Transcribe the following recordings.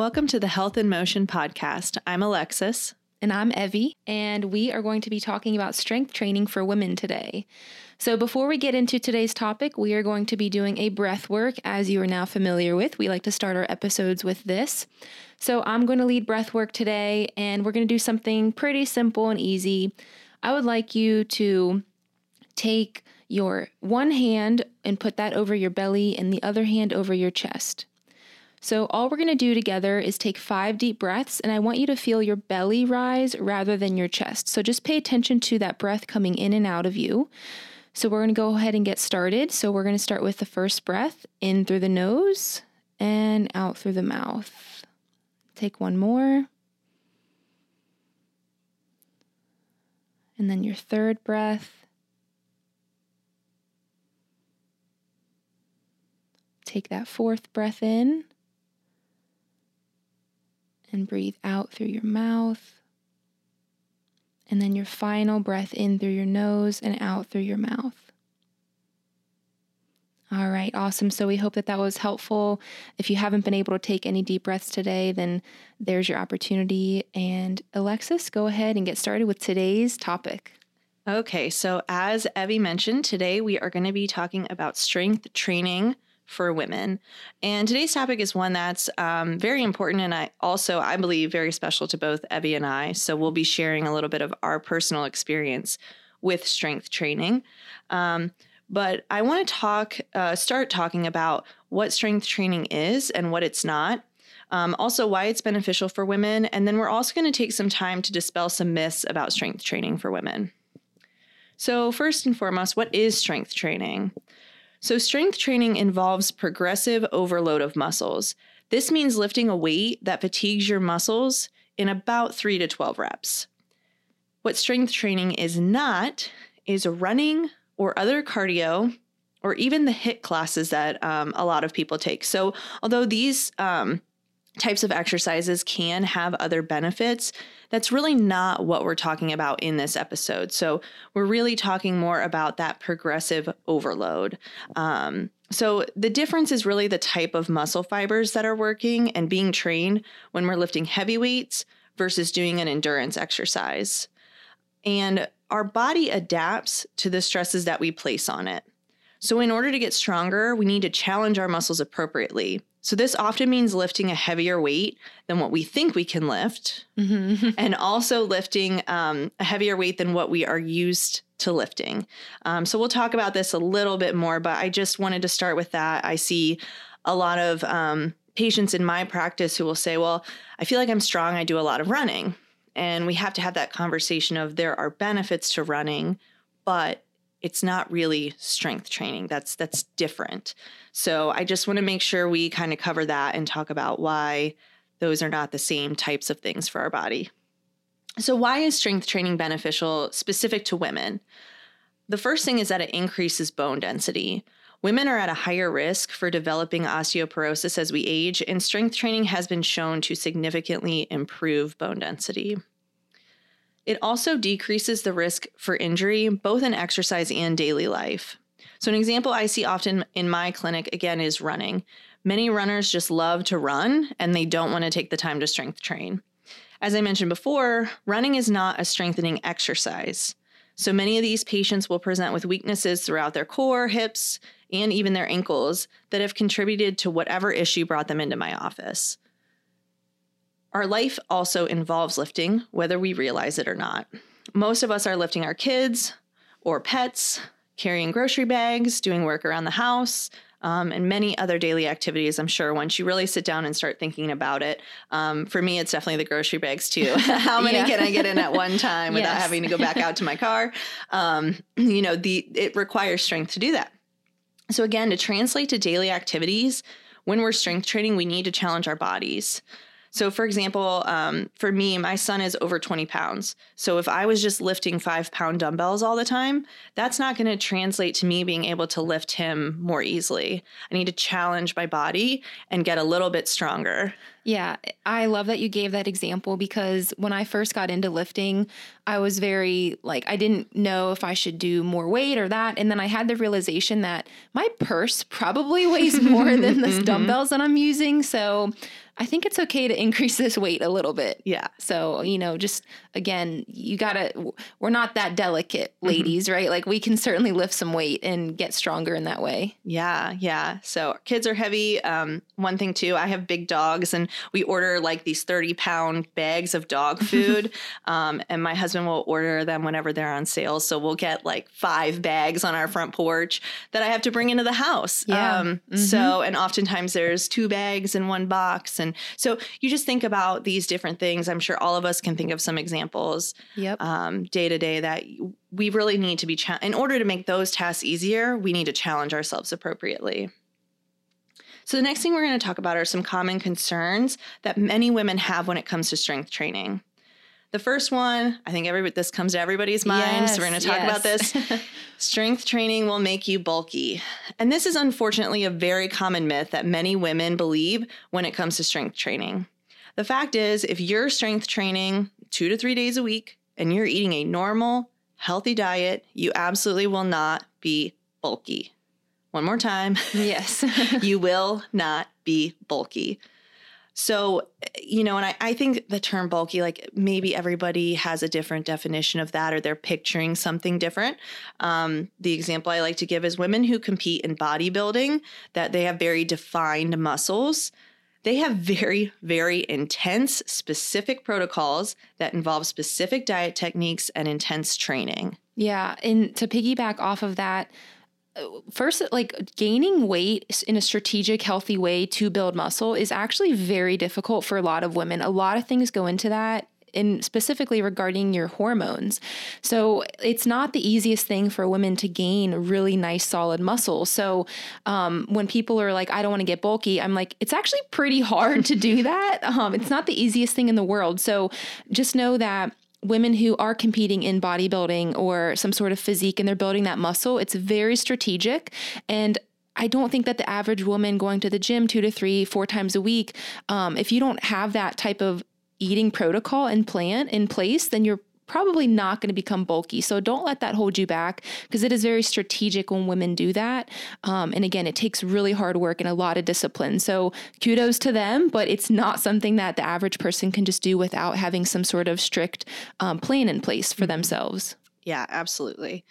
Welcome to the Health in Motion podcast. I'm Alexis. And I'm Evie, and we are going to be talking about strength training for women today. So, before we get into today's topic, we are going to be doing a breath work, as you are now familiar with. We like to start our episodes with this. So, I'm going to lead breath work today, and we're going to do something pretty simple and easy. I would like you to take your one hand and put that over your belly, and the other hand over your chest. So, all we're going to do together is take five deep breaths, and I want you to feel your belly rise rather than your chest. So, just pay attention to that breath coming in and out of you. So, we're going to go ahead and get started. So, we're going to start with the first breath in through the nose and out through the mouth. Take one more. And then your third breath. Take that fourth breath in and breathe out through your mouth. And then your final breath in through your nose and out through your mouth. All right, awesome. So we hope that that was helpful. If you haven't been able to take any deep breaths today, then there's your opportunity. And Alexis, go ahead and get started with today's topic. Okay, so as Evie mentioned, today we are going to be talking about strength training for women. And today's topic is one that's um, very important and I also, I believe, very special to both Evie and I. So we'll be sharing a little bit of our personal experience with strength training. Um, but I want to talk, uh, start talking about what strength training is and what it's not. Um, also, why it's beneficial for women. And then we're also going to take some time to dispel some myths about strength training for women. So, first and foremost, what is strength training? So, strength training involves progressive overload of muscles. This means lifting a weight that fatigues your muscles in about 3 to 12 reps. What strength training is not is running or other cardio or even the HIIT classes that um, a lot of people take. So, although these um, types of exercises can have other benefits, that's really not what we're talking about in this episode. So, we're really talking more about that progressive overload. Um, so, the difference is really the type of muscle fibers that are working and being trained when we're lifting heavy weights versus doing an endurance exercise. And our body adapts to the stresses that we place on it. So, in order to get stronger, we need to challenge our muscles appropriately. So, this often means lifting a heavier weight than what we think we can lift, mm-hmm. and also lifting um, a heavier weight than what we are used to lifting. Um, so, we'll talk about this a little bit more, but I just wanted to start with that. I see a lot of um, patients in my practice who will say, Well, I feel like I'm strong, I do a lot of running. And we have to have that conversation of there are benefits to running, but it's not really strength training. That's that's different. So I just want to make sure we kind of cover that and talk about why those are not the same types of things for our body. So why is strength training beneficial specific to women? The first thing is that it increases bone density. Women are at a higher risk for developing osteoporosis as we age, and strength training has been shown to significantly improve bone density. It also decreases the risk for injury, both in exercise and daily life. So, an example I see often in my clinic, again, is running. Many runners just love to run and they don't want to take the time to strength train. As I mentioned before, running is not a strengthening exercise. So, many of these patients will present with weaknesses throughout their core, hips, and even their ankles that have contributed to whatever issue brought them into my office. Our life also involves lifting, whether we realize it or not. Most of us are lifting our kids or pets, carrying grocery bags, doing work around the house, um, and many other daily activities. I'm sure once you really sit down and start thinking about it. Um, for me, it's definitely the grocery bags too. How many yeah. can I get in at one time without yes. having to go back out to my car? Um, you know, the it requires strength to do that. So again, to translate to daily activities, when we're strength training, we need to challenge our bodies. So, for example, um, for me, my son is over 20 pounds. So, if I was just lifting five pound dumbbells all the time, that's not going to translate to me being able to lift him more easily. I need to challenge my body and get a little bit stronger. Yeah, I love that you gave that example because when I first got into lifting, I was very like, I didn't know if I should do more weight or that. And then I had the realization that my purse probably weighs more than the mm-hmm. dumbbells that I'm using. So, I think it's okay to increase this weight a little bit. Yeah. So, you know, just again, you gotta, we're not that delicate, Mm-hmm. ladies, right? Like we can certainly lift some weight and get stronger in that way. Yeah, yeah. So kids are heavy. Um, one thing too, I have big dogs, and we order like these thirty pound bags of dog food. um, and my husband will order them whenever they're on sale. So we'll get like five bags on our front porch that I have to bring into the house. Yeah. Um, Mhm. So, and oftentimes there's two bags in one box, and so you just think about these different things. I'm sure all of us can think of some examples Yep. um, day to day that we really need to be cha- in order to make those tasks easier we need to challenge ourselves appropriately so the next thing we're going to talk about are some common concerns that many women have when it comes to strength training the first one i think every this comes to everybody's mind so we're going to talk about this. Strength training will make you bulky. And this is unfortunately a very common myth that many women believe when it comes to strength training. The fact is, if you're strength training two to three days a week and you're eating a normal, healthy diet, you absolutely will not be bulky. One more time, yes. you will not be bulky. So, you know, and I, I think the term bulky, like maybe everybody has a different definition of that or they're picturing something different. Um, the example I like to give is women who compete in bodybuilding, that they have very defined muscles. They have very, very intense, specific protocols that involve specific diet techniques and intense training. Yeah, and to piggyback off of that, first, like gaining weight in a strategic, healthy way to build muscle is actually very difficult for a lot of women. A lot of things go into that. And specifically regarding your hormones. So, it's not the easiest thing for women to gain really nice, solid muscle. So, um, when people are like, I don't want to get bulky, I'm like, it's actually pretty hard to do that. Um, it's not the easiest thing in the world. So, just know that women who are competing in bodybuilding or some sort of physique and they're building that muscle, it's very strategic. And I don't think that the average woman going to the gym two to three, four times a week, um, if you don't have that type of eating protocol and plan in place, then you're probably not going to become bulky. So don't let that hold you back because it is very strategic when women do that. Um, and again, it takes really hard work and a lot of discipline. So kudos to them, but it's not something that the average person can just do without having some sort of strict um, plan in place for themselves. Yeah, absolutely.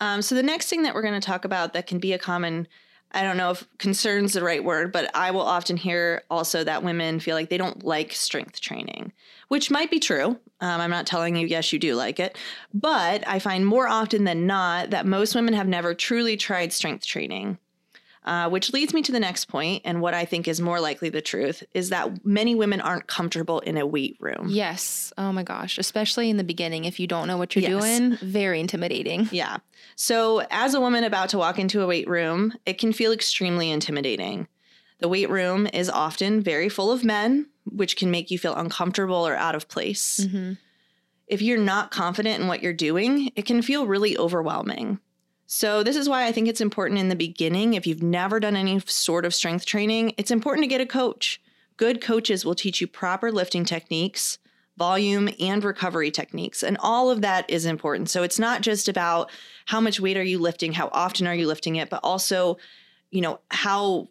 Um, so the next thing that we're going to talk about that can be a common, I don't know if concern's the right word, but I will often hear also that women feel like they don't like strength training, which might be true. Um, I'm not telling you, yes, you do like it, but I find more often than not that most women have never truly tried strength training. Uh, which leads me to the next point, and what I think is more likely the truth is that many women aren't comfortable in a weight room. Yes. Oh my gosh. Especially in the beginning, if you don't know what you're Yes. doing, very intimidating. Yeah. So, as a woman about to walk into a weight room, it can feel extremely intimidating. The weight room is often very full of men, which can make you feel uncomfortable or out of place. hmm If you're not confident in what you're doing, it can feel really overwhelming. So, this is why I think it's important in the beginning, if you've never done any sort of strength training, it's important to get a coach. Good coaches will teach you proper lifting techniques, volume, and recovery techniques. And all of that is important. So, it's not just about how much weight are you lifting, how often are you lifting it, but also, you know, how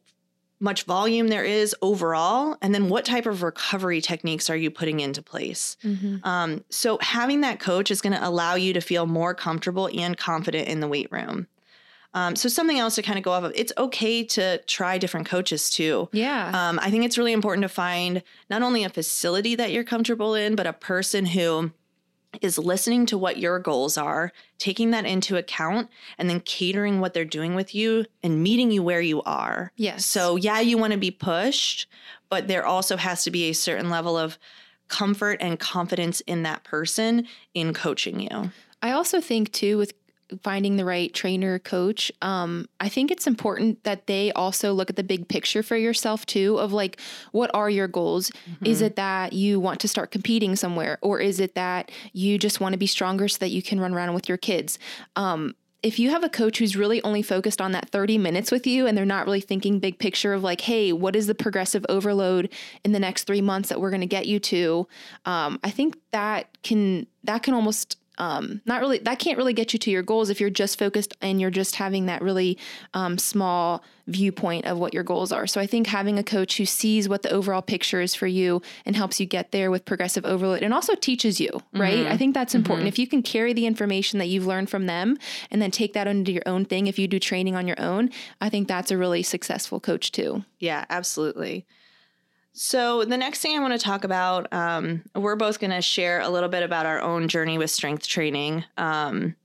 much volume there is overall, and then what type of recovery techniques are you putting into place. hmm Um, so having that coach is going to allow you to feel more comfortable and confident in the weight room. Um, so something else to kind of go off of, it's okay to try different coaches too. Yeah. Um, I think it's really important to find not only a facility that you're comfortable in, but a person who is listening to what your goals are, taking that into account, and then catering what they're doing with you and meeting you where you are. yes. So, yeah, you want to be pushed, but there also has to be a certain level of comfort and confidence in that person in coaching you. I also think too with finding the right trainer coach um, i think it's important that they also look at the big picture for yourself too of like what are your goals? Is it that you want to start competing somewhere or is it that you just want to be stronger so that you can run around with your kids? Um, if you have a coach who's really only focused on that 30 minutes with you and they're not really thinking big picture of like hey what is the progressive overload in the next three months that we're going to get you to? Um, i think that can that can almost um, not really that can't really get you to your goals if you're just focused and you're just having that really um, small viewpoint of what your goals are. So I think having a coach who sees what the overall picture is for you and helps you get there with progressive overload and also teaches you, right? Mm-hmm. I think that's important. Mm-hmm. If you can carry the information that you've learned from them and then take that into your own thing, if you do training on your own, I think that's a really successful coach too. Yeah, absolutely. So, the next thing I want to talk about, um, we're both going to share a little bit about our own journey with strength training. Um,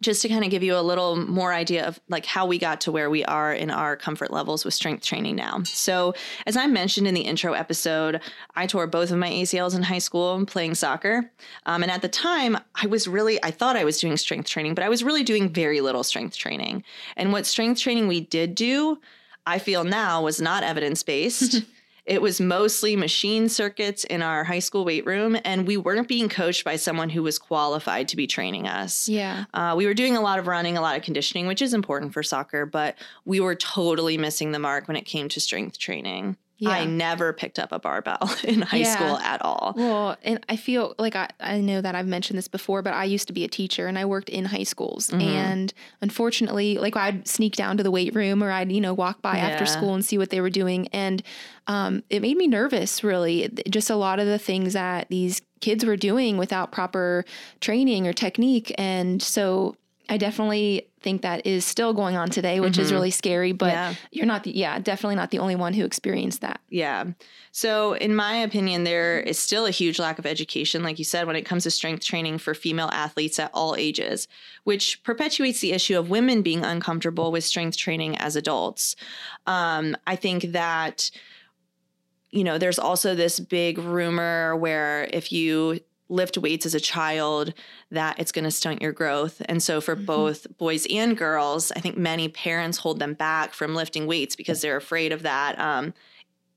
just to kind of give you a little more idea of like how we got to where we are in our comfort levels with strength training now. So, as I mentioned in the intro episode, I tore both of my ACLs in high school playing soccer. Um, and at the time, I was really, I thought I was doing strength training, but I was really doing very little strength training. And what strength training we did do, I feel now was not evidence based. It was mostly machine circuits in our high school weight room, and we weren't being coached by someone who was qualified to be training us. Yeah. Uh, we were doing a lot of running, a lot of conditioning, which is important for soccer, but we were totally missing the mark when it came to strength training. Yeah. I never picked up a barbell in high yeah. school at all. Well, and I feel like I, I know that I've mentioned this before, but I used to be a teacher and I worked in high schools. Mm-hmm. And unfortunately, like I'd sneak down to the weight room or I'd, you know, walk by yeah. after school and see what they were doing. And um, it made me nervous, really. Just a lot of the things that these kids were doing without proper training or technique. And so I definitely think that is still going on today, which mm-hmm. is really scary. But yeah. you're not the, yeah, definitely not the only one who experienced that. Yeah. So, in my opinion, there is still a huge lack of education, like you said, when it comes to strength training for female athletes at all ages, which perpetuates the issue of women being uncomfortable with strength training as adults. Um, I think that you know, there's also this big rumor where if you lift weights as a child that it's going to stunt your growth. And so for mm-hmm. both boys and girls, I think many parents hold them back from lifting weights because they're afraid of that. Um,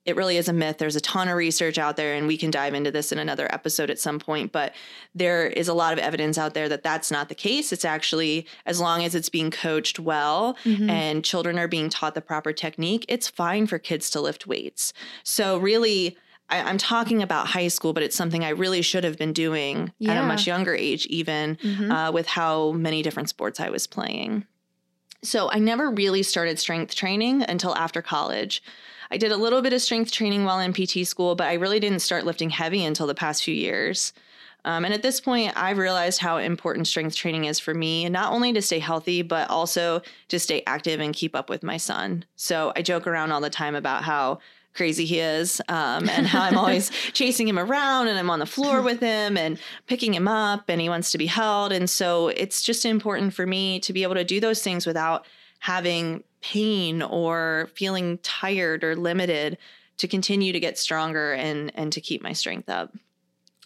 it really is a myth. There's a ton of research out there, and we can dive into this in another episode at some point. But there is a lot of evidence out there that that's not the case. It's actually, as long as it's being coached well mm-hmm. and children are being taught the proper technique, it's fine for kids to lift weights. So, really, I, am talking about high school, but it's something I really should have been doing yeah. at a much younger age, even mm-hmm. uh, with how many different sports I was playing. So I never really started strength training until after college. I did a little bit of strength training while in PT school, but I really didn't start lifting heavy until the past few years. Um, and at this point, I've realized how important strength training is for me, not only to stay healthy, but also to stay active and keep up with my son. So I joke around all the time about how crazy he is um, and how I'm always chasing him around and I'm on the floor with him and picking him up and he wants to be held. And so it's just important for me to be able to do those things without having pain or feeling tired or limited to continue to get stronger and and to keep my strength up.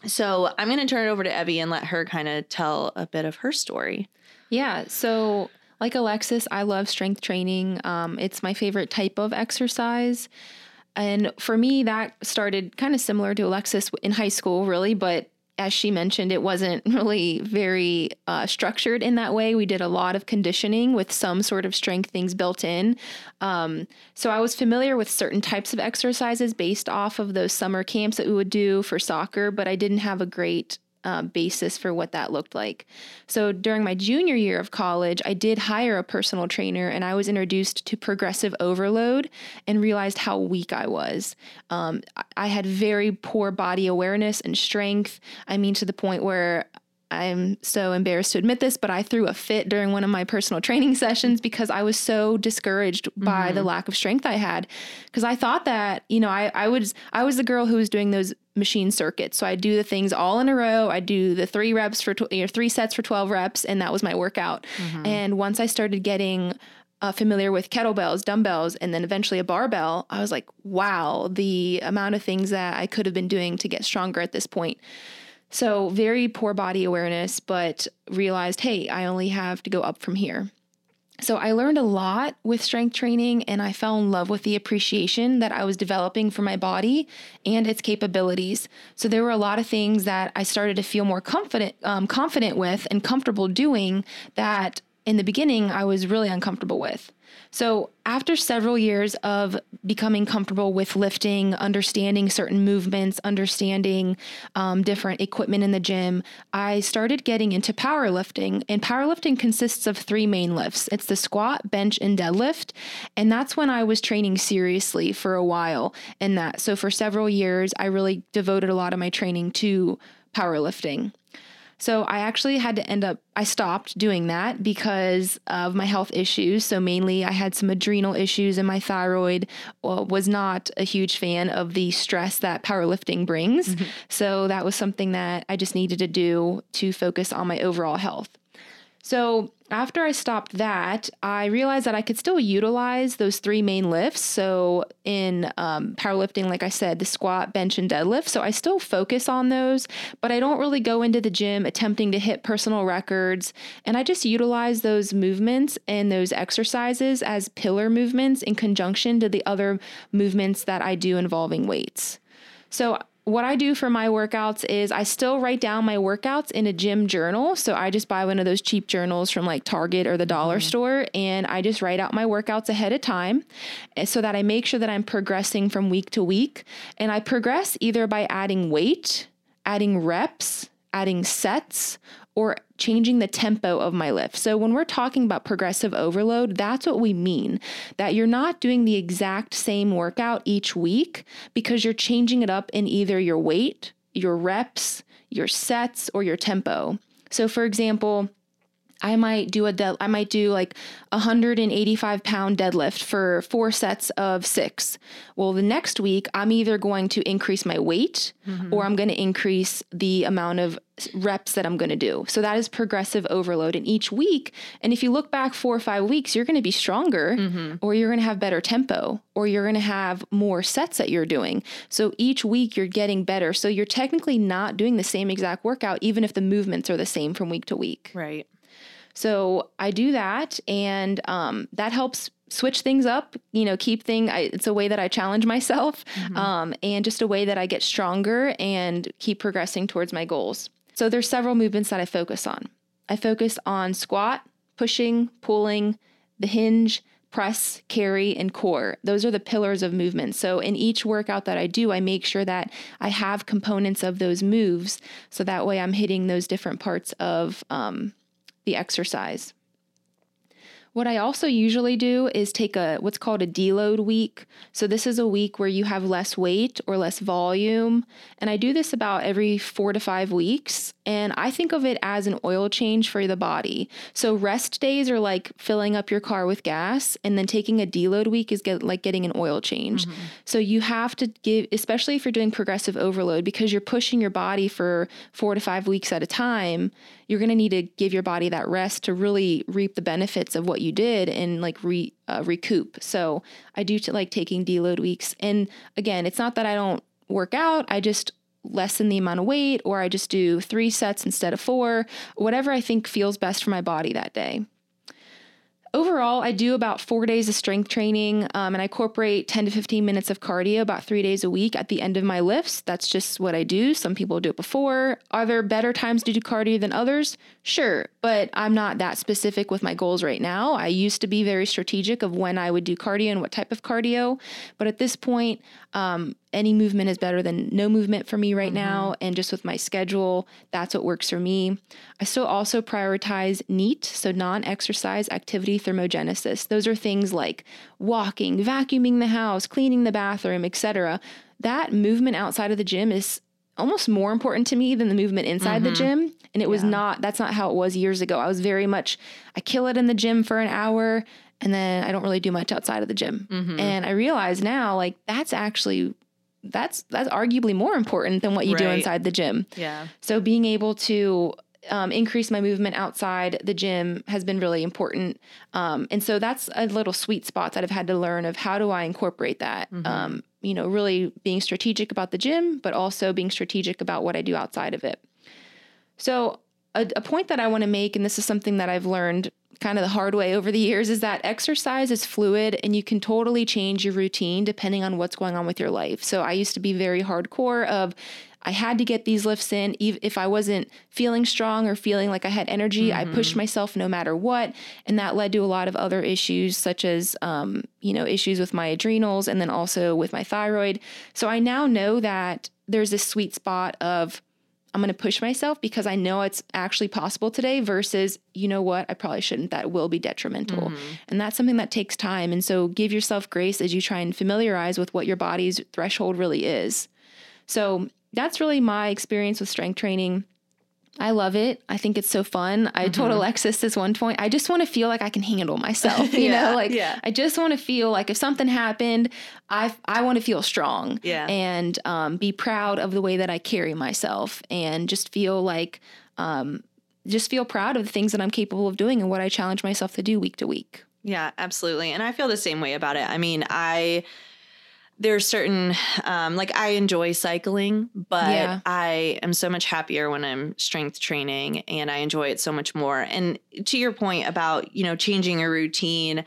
So I'm going to turn it over to Evie and let her kind of tell a bit of her story. Yeah. So like Alexis, I love strength training. Um, it's my favorite type of exercise. And for me, that started kind of similar to Alexis in high school, really, but as she mentioned, it wasn't really very uh, structured in that way. We did a lot of conditioning with some sort of strength things built in. Um, so I was familiar with certain types of exercises based off of those summer camps that we would do for soccer, but I didn't have a great uh, basis for what that looked like. So during my junior year of college, I did hire a personal trainer and I was introduced to progressive overload and realized how weak I was. Um, I had very poor body awareness and strength. I mean, to the point where I'm so embarrassed to admit this, but I threw a fit during one of my personal training sessions because I was so discouraged by mm-hmm. the lack of strength I had. Because I thought that, you know, I, I was I was the girl who was doing those machine circuits. So I do the things all in a row. I do the three reps for tw- or three sets for 12 reps, and that was my workout. Mm-hmm. And once I started getting uh, familiar with kettlebells, dumbbells, and then eventually a barbell, I was like, wow, the amount of things that I could have been doing to get stronger at this point. So, very poor body awareness, but realized, hey, I only have to go up from here. So, I learned a lot with strength training and I fell in love with the appreciation that I was developing for my body and its capabilities. So, there were a lot of things that I started to feel more confident, um, confident with and comfortable doing that in the beginning I was really uncomfortable with. So, after several years of becoming comfortable with lifting, understanding certain movements, understanding um, different equipment in the gym, I started getting into powerlifting. And powerlifting consists of three main lifts it's the squat, bench, and deadlift. And that's when I was training seriously for a while in that. So, for several years, I really devoted a lot of my training to powerlifting. So I actually had to end up, I stopped doing that because of my health issues. So mainly I had some adrenal issues and my thyroid was not a huge fan of the stress that powerlifting brings. Mm-hmm. So that was something that I just needed to do to focus on my overall health. So after I stopped that, I realized that I could still utilize those three main lifts. So in um, powerlifting, like I said, the squat, bench, and deadlift. So I still focus on those, but I don't really go into the gym attempting to hit personal records. And I just utilize those movements and those exercises as pillar movements in conjunction to the other movements that I do involving weights. So what I do for my workouts is I still write down my workouts in a gym journal. So I just buy one of those cheap journals from like Target or the dollar mm-hmm. store and I just write out my workouts ahead of time eh, so that I make sure that I'm progressing from week to week. And I progress either by adding weight, adding reps, adding sets, or changing the tempo of my lift. So when we're talking about progressive overload, that's what we mean. That you're not doing the exact same workout each week because you're changing it up in either your weight, your reps, your sets, or your tempo. So for example, I might do a dead I might do like a 185 pound deadlift for four sets of six. Well, the next week I'm either going to increase my weight mm-hmm. or I'm going to increase the amount of reps that I'm going to do. So that is progressive overload. And each week, and if you look back four or five weeks, you're going to be stronger mm-hmm. or you're going to have better tempo or you're going to have more sets that you're doing. So each week you're getting better. So you're technically not doing the same exact workout, even if the movements are the same from week to week. Right. So I do that, and um, that helps switch things up. You know, keep thing. I, it's a way that I challenge myself, mm-hmm. um, and just a way that I get stronger and keep progressing towards my goals. So there's several movements that I focus on. I focus on squat, pushing, pulling, the hinge, press, carry, and core. Those are the pillars of movement. So in each workout that I do, I make sure that I have components of those moves so that way I'm hitting those different parts of um, the exercise. What I also usually do is take a what's called a deload week. So this is a week where you have less weight or less volume, and I do this about every 4 to 5 weeks, and I think of it as an oil change for the body. So rest days are like filling up your car with gas, and then taking a deload week is get, like getting an oil change. Mm-hmm. So you have to give especially if you're doing progressive overload because you're pushing your body for 4 to 5 weeks at a time you're going to need to give your body that rest to really reap the benefits of what you did and like re uh, recoup. So I do t- like taking deload weeks. And again, it's not that I don't work out. I just lessen the amount of weight or I just do three sets instead of four, whatever I think feels best for my body that day overall, I do about four days of strength training um, and I incorporate 10 to 15 minutes of cardio about three days a week at the end of my lifts. That's just what I do. Some people do it before. Are there better times to do cardio than others? Sure, but I'm not that specific with my goals right now. I used to be very strategic of when I would do cardio and what type of cardio, but at this point, um, any movement is better than no movement for me right mm-hmm. now. And just with my schedule, that's what works for me. I still also prioritize NEAT, so non exercise activity thermogenesis. Those are things like walking, vacuuming the house, cleaning the bathroom, etc. That movement outside of the gym is almost more important to me than the movement inside mm-hmm. the gym. And it was not, that's not how it was years ago. I was very much, I kill it in the gym for an hour and then I don't really do much outside of the gym. Mm-hmm. And I realize now, like, that's actually that's that's arguably more important than what you right. do inside the gym. Yeah. So being able to um, increase my movement outside the gym has been really important. Um, and so that's a little sweet spot that I've had to learn of how do I incorporate that. Mm-hmm. Um, you know, really being strategic about the gym, but also being strategic about what I do outside of it. So a, a point that I want to make, and this is something that I've learned kind of the hard way over the years is that exercise is fluid and you can totally change your routine depending on what's going on with your life. So I used to be very hardcore of I had to get these lifts in. If I wasn't feeling strong or feeling like I had energy, mm-hmm. I pushed myself no matter what. And that led to a lot of other issues, such as, um, you know, issues with my adrenals and then also with my thyroid. So I now know that there's this sweet spot of, I'm going to push myself because I know it's actually possible today versus, you know what, I probably shouldn't. That will be detrimental. Mm-hmm. And that's something that takes time. And so give yourself grace as you try and familiarize with what your body's threshold really is. So that's really my experience with strength training. I love it. I think it's so fun. I mm-hmm. told Alexis this one point, I just want to feel like I can handle myself, you yeah, know, like yeah. I just want to feel like if something happened, I I want to feel strong yeah. and um, be proud of the way that I carry myself and just feel like um, just feel proud of the things that I'm capable of doing and what I challenge myself to do week to week. Yeah, absolutely. And I feel the same way about it. I mean, I there's certain um, like I enjoy cycling, but yeah. I am so much happier when I'm strength training and I enjoy it so much more. And to your point about, you know, changing a routine,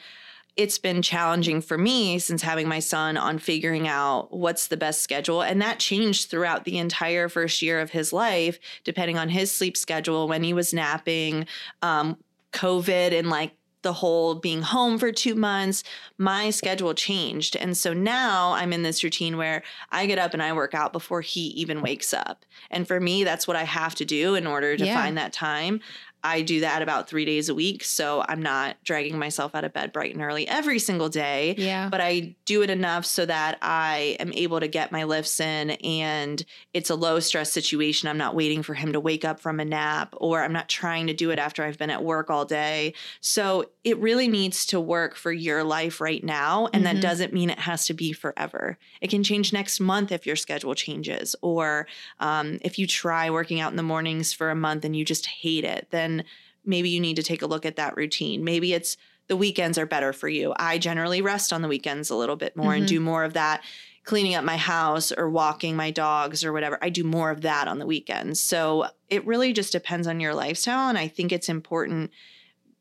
it's been challenging for me since having my son on figuring out what's the best schedule. And that changed throughout the entire first year of his life, depending on his sleep schedule, when he was napping, um, COVID, and like the whole being home for two months, my schedule changed. And so now I'm in this routine where I get up and I work out before he even wakes up. And for me, that's what I have to do in order to yeah. find that time. I do that about three days a week. So I'm not dragging myself out of bed bright and early every single day. Yeah. But I do it enough so that I am able to get my lifts in and it's a low stress situation. I'm not waiting for him to wake up from a nap or I'm not trying to do it after I've been at work all day. So it really needs to work for your life right now. And mm-hmm. that doesn't mean it has to be forever. It can change next month if your schedule changes. Or um, if you try working out in the mornings for a month and you just hate it, then maybe you need to take a look at that routine. Maybe it's the weekends are better for you. I generally rest on the weekends a little bit more mm-hmm. and do more of that cleaning up my house or walking my dogs or whatever. I do more of that on the weekends. So it really just depends on your lifestyle. And I think it's important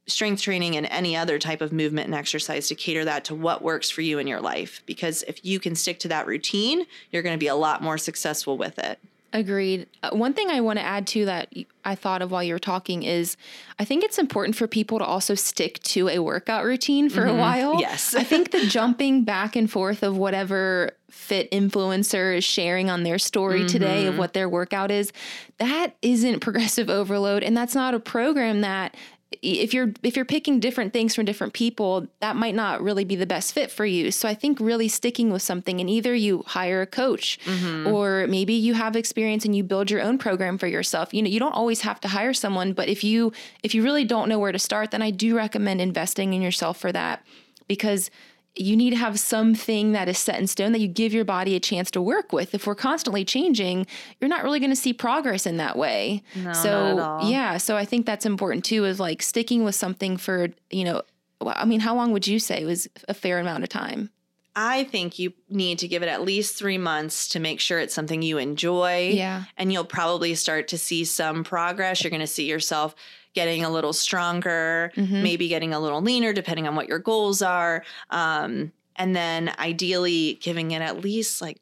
strength training and any other type of movement and exercise to cater that to what works for you in your life. Because if you can stick to that routine, you're going to be a lot more successful with it. Agreed. Uh, one thing I want to add to that I thought of while you were talking is I think it's important for people to also stick to a workout routine for mm-hmm. a while. Yes. I think the jumping back and forth of whatever fit influencer is sharing on their story mm-hmm. today of mm-hmm. what their workout is, that isn't progressive overload. And that's not a program that if you're if you're picking different things from different people that might not really be the best fit for you so i think really sticking with something and either you hire a coach mm-hmm. or maybe you have experience and you build your own program for yourself you know you don't always have to hire someone but if you if you really don't know where to start then i do recommend investing in yourself for that because you need to have something that is set in stone that you give your body a chance to work with. If we're constantly changing, you're not really going to see progress in that way. No, so, yeah, so I think that's important too is like sticking with something for, you know, I mean, how long would you say was a fair amount of time? I think you need to give it at least three months to make sure it's something you enjoy. Yeah. And you'll probably start to see some progress. You're going to see yourself getting a little stronger, mm-hmm. maybe getting a little leaner, depending on what your goals are. Um, and then ideally giving it at least like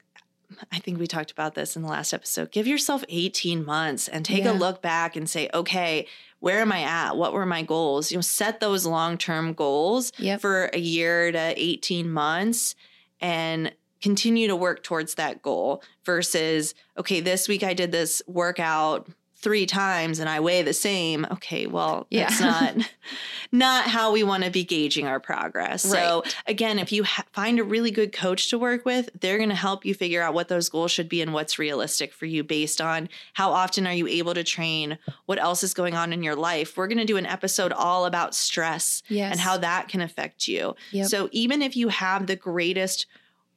I think we talked about this in the last episode. Give yourself 18 months and take yeah. a look back and say, okay, where am I at? What were my goals? You know, set those long term goals yep. for a year to 18 months and continue to work towards that goal versus, okay, this week I did this workout three times and I weigh the same, okay, well, yeah. that's not not how we want to be gauging our progress. Right. So again, if you ha- find a really good coach to work with, they're going to help you figure out what those goals should be and what's realistic for you based on how often are you able to train, what else is going on in your life. We're going to do an episode all about stress yes. and how that can affect you. Yep. So even if you have the greatest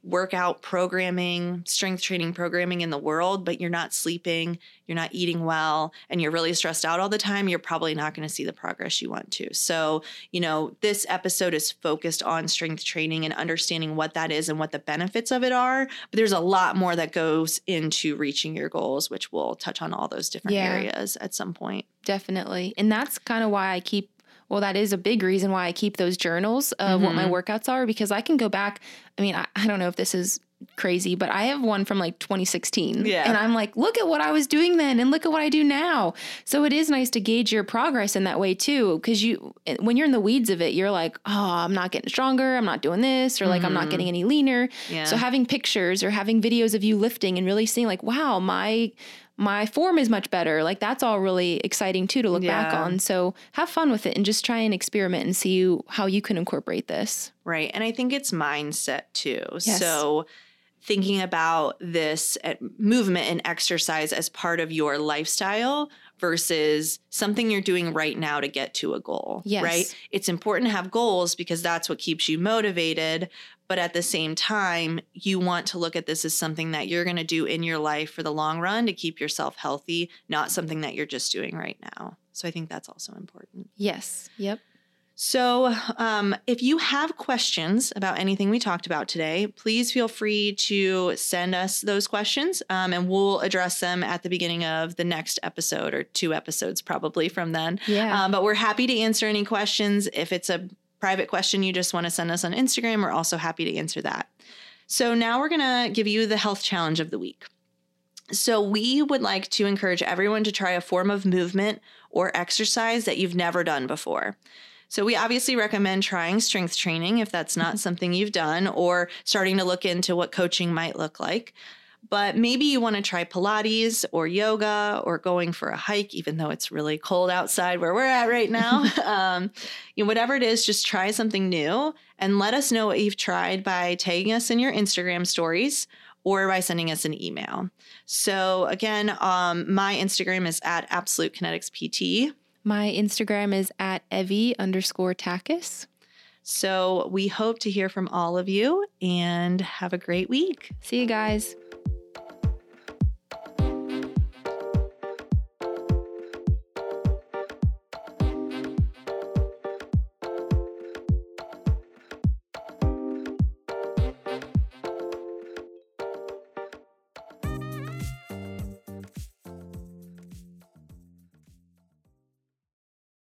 workout programming, strength training programming in the world, but you're not sleeping, you're not eating well, and you're really stressed out all the time, you're probably not going to see the progress you want to. So, you know, this episode is focused on strength training and understanding what that is and what the benefits of it are. But there's a lot more that goes into reaching your goals, which we'll touch on all those different yeah. areas at some point. Definitely. And that's kind of why I keep well, that is a big reason why I keep those journals of mm-hmm. what my mm-hmm. workouts are because I can go back. I mean, I, I don't know if this is crazy, but I have one from like 2016. Yeah. And I'm like, look at what I was doing then and look at what I do now. So it is nice to gauge your progress in that way too. Cause you, when you're in the weeds of it, you're like, oh, I'm not getting stronger. I'm not doing this, or like, I'm not getting any leaner. Yeah. So having pictures or having videos of you lifting and really seeing like, wow, my, my form is much better. Like that's all really exciting too to look back on. So have fun with it and just try and experiment and see you, how you can incorporate this. Right. And I think it's mindset too. Yes. So thinking about this uh, movement and exercise as part of your lifestyle versus something you're doing right now to get to a goal. Yes. Right. It's important to have goals because that's what keeps you motivated. But at the same time, you want to look at this as something that you're going to do in your life for the long run to keep yourself healthy, not something that you're just doing right now. So I think that's also important. Yes. Yep. So, um, if you have questions about anything we talked about today, please feel free to send us those questions um, and we'll address them at the beginning of the next episode or two episodes probably from then. Yeah. Um, but we're happy to answer any questions. If it's a private question you just want to send us on Instagram, we're also happy to answer that. So, now we're going to give you the health challenge of the week. So, we would like to encourage everyone to try a form of movement or exercise that you've never done before. So, we obviously recommend trying strength training if that's not something you've done, or starting to look into what coaching might look like. But maybe you want to try Pilates or yoga or going for a hike, even though it's really cold outside where we're at right now. um, you know, whatever it is, just try something new and let us know what you've tried by tagging us in your Instagram stories or by sending us an email. So again, um, my Instagram is at Absolute Kinetics PT. My Instagram is at Evie underscore Takis. So we hope to hear from all of you and have a great week. See you guys.